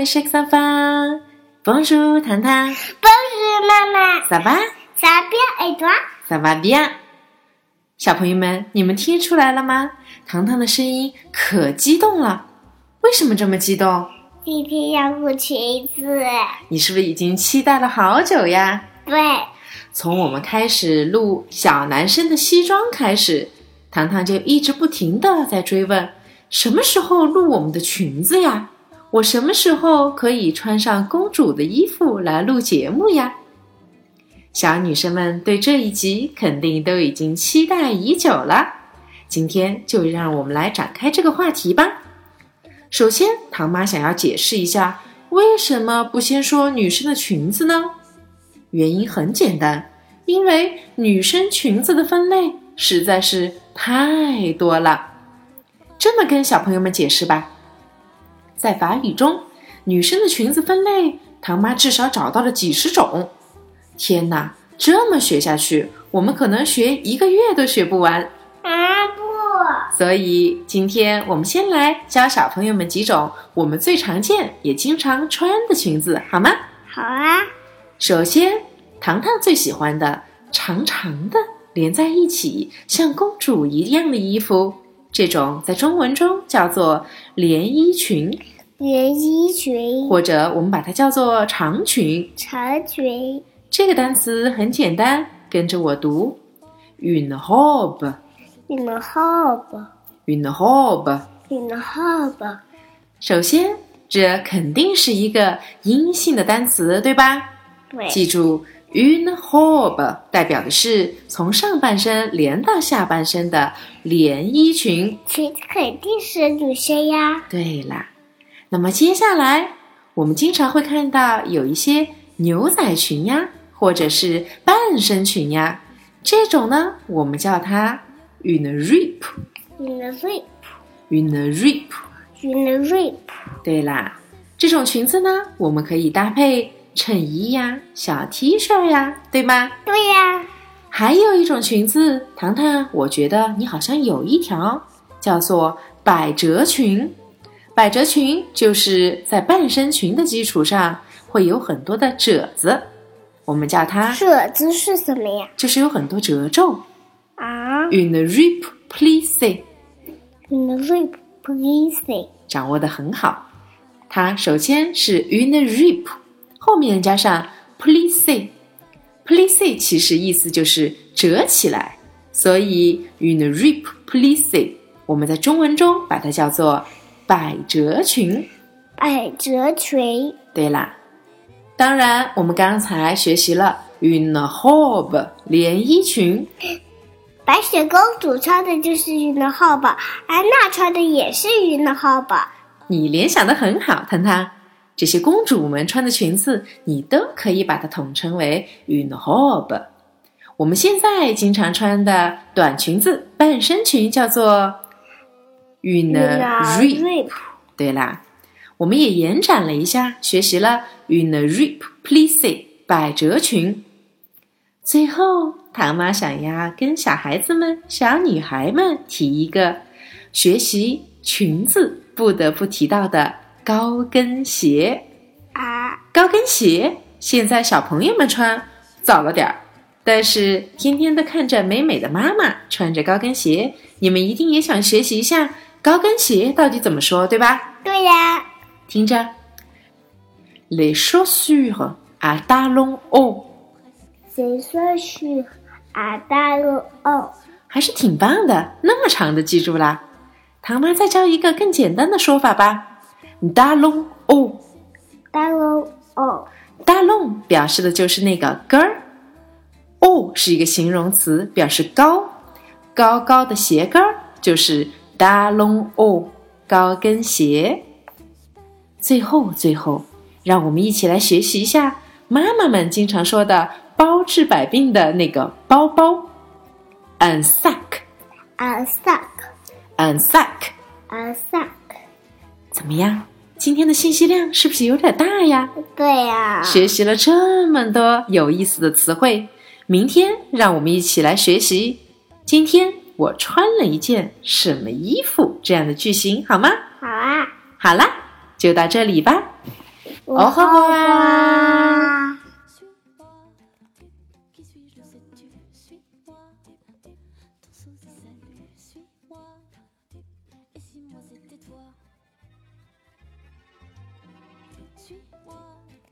mes chers enfants. Bonjour, 糖糖。Bonjour maman, Ça va? ça bien et toi? Ça va bien. 小朋友们，你们听出来了吗？糖糖的声音可激动了。为什么这么激动？今天要录裙子，你是不是已经期待了好久呀？对，从我们开始录小男生的西装开始，糖糖就一直不停的在追问：什么时候录我们的裙子呀？我什么时候可以穿上公主的衣服来录节目呀？小女生们对这一集肯定都已经期待已久了。今天就让我们来展开这个话题吧。首先，唐妈想要解释一下，为什么不先说女生的裙子呢？原因很简单，因为女生裙子的分类实在是太多了。这么跟小朋友们解释吧，在法语中，女生的裙子分类，唐妈至少找到了几十种。天哪，这么学下去，我们可能学一个月都学不完。啊不，所以今天我们先来教小朋友们几种我们最常见也经常穿的裙子，好吗？好啊，首先，糖糖最喜欢的长长的连在一起，像公主一样的衣服，这种在中文中叫做连衣裙，连衣裙、或者我们把它叫做长裙。长裙、这个单词很简单，跟着我读：une robe。une robe、une robe。une robe、首先，这肯定是一个阴性的单词，对吧？对，记住，une robe 代表的是从上半身连到下半身的连衣裙。裙子肯定是女生呀。对啦，那么接下来我们经常会看到有一些牛仔裙呀，或者是半身裙呀，这种呢，我们叫它 une ripe，une ripe，une ripe，une ripe、对啦，这种裙子呢，我们可以搭配衬衣呀、小 T 恤呀，对吗？对呀，还有一种裙子，糖糖，我觉得你好像有一条叫做百褶裙。百褶裙就是在半身裙的基础上会有很多的褶子，我们叫它褶子是什么呀？就是有很多褶皱。啊 Une robe plissée，，une robe plissée。掌握的很好。它首先是 une robe，后面加上 plissée 其实意思就是折起来，所以 une rip plissée 我们在中文中把它叫做百褶裙。百褶裙、对啦，当然我们刚才学习了 une robe 连衣裙，白雪公主穿的就是 une robe，安娜穿的也是 une robe。你联想的很好，糖糖。这些公主们穿的裙子，你都可以把它统称为 une robe。我们现在经常穿的短裙子、半身裙叫做 une robe。对啦，我们也延展了一下，学习了 une robe plissée 百褶裙。最后，唐妈想要跟小孩子们、小女孩们提一个学习裙子不得不提到的高跟鞋。啊，高跟鞋现在小朋友们穿早了点儿，但是天天都看着美美的妈妈穿着高跟鞋，你们一定也想学习一下高跟鞋到底怎么说，对吧？对呀，听着，les chaussures à talons hauts，谁说是啊大陆哦？还是挺棒的，那么长的记住啦。唐妈再教一个更简单的说法吧 hauts。大陆哦，talon 表示的就是那个跟儿，haut 是一个形容词，表示高，高高的鞋跟儿就是 talon haut 高跟鞋。最后，最后，让我们一起来学习一下妈妈们经常说的包治百病的那个包包，an sack，an sack，an sac，啊 sack。怎么样？今天的信息量是不是有点大呀？对呀，学习了这么多有意思的词汇，明天让我们一起来学习。今天我穿了一件什么衣服？这样的句型好吗？好啊。好啦，就到这里吧。哦呵呵。suis roi